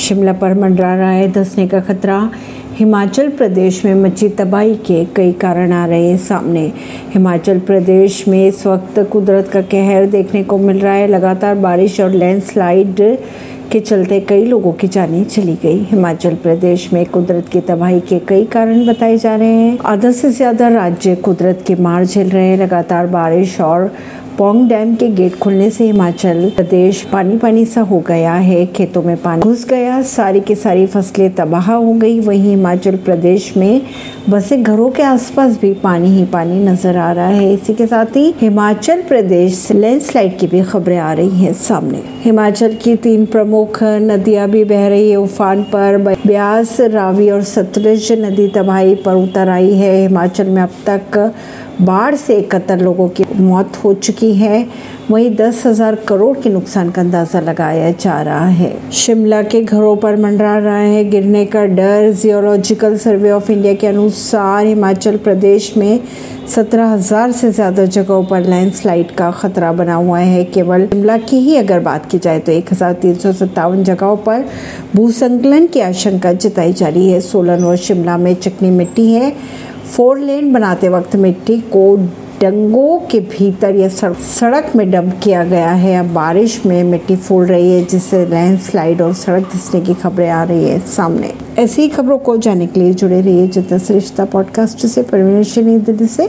शिमला पर मंडरा रहा है धसने का खतरा। हिमाचल प्रदेश में मची तबाही के कई कारण आ रहे हैं सामने। हिमाचल प्रदेश में इस वक्त कुदरत का कहर देखने को मिल रहा है। लगातार बारिश और लैंडस्लाइड के चलते कई लोगों की जानें चली गई। हिमाचल प्रदेश में कुदरत की तबाही के कई कारण बताए जा रहे हैं। आधा से ज़्यादा राज्य कुदरत की मार झेल रहे हैं। लगातार बारिश और पोंग डैम के गेट खुलने से हिमाचल प्रदेश पानी पानी सा हो गया है। खेतों में पानी घुस गया। सारी की सारी फ़सलें तबाह हो गई। वहीं हिमाचल प्रदेश में बसे घरों के आसपास भी पानी ही पानी नज़र आ रहा है। इसी के साथ ही हिमाचल प्रदेश लैंडस्लाइड की भी खबरें आ रही हैं सामने। हिमाचल की तीन प्रमुख नदियाँ भी बह रही है उफान पर। ब्यास, रावी और सतलुज नदी तबाही पर उतर आई है। हिमाचल में अब तक बाढ़ से इकहत्तर लोगों की मौत हो चुकी है। वहीं दस हज़ार करोड़ के नुकसान का अंदाज़ा लगाया जा रहा है। शिमला के घरों पर मंडरा रहा है। गिरने का डर जियोलॉजिकल सर्वे ऑफ़ इंडिया के अनुसार हिमाचल प्रदेश में सत्रह हज़ार से ज़्यादा जगहों पर लैंडस्लाइड का खतरा बना हुआ है। केवल शिमला की ही अगर बात की जाए तो एक हज़ार तीन सौ सत्तावन जगहों पर भूसंकलन की आशंका जताई जा रही है। सोलन और शिमला में चिकनी मिट्टी है। फोर लेन बनाते वक्त मिट्टी को डंगों के भीतर यह सड़क में डंप किया गया है। अब बारिश में मिट्टी फूल रही है, जिससे लैंडस्लाइड और सड़क धसने की खबरें आ रही है सामने। ऐसी ही खबरों को जानने के लिए जुड़े रहिए जितना श्रेष्ठता पॉडकास्ट से परवीन दिल्ली से।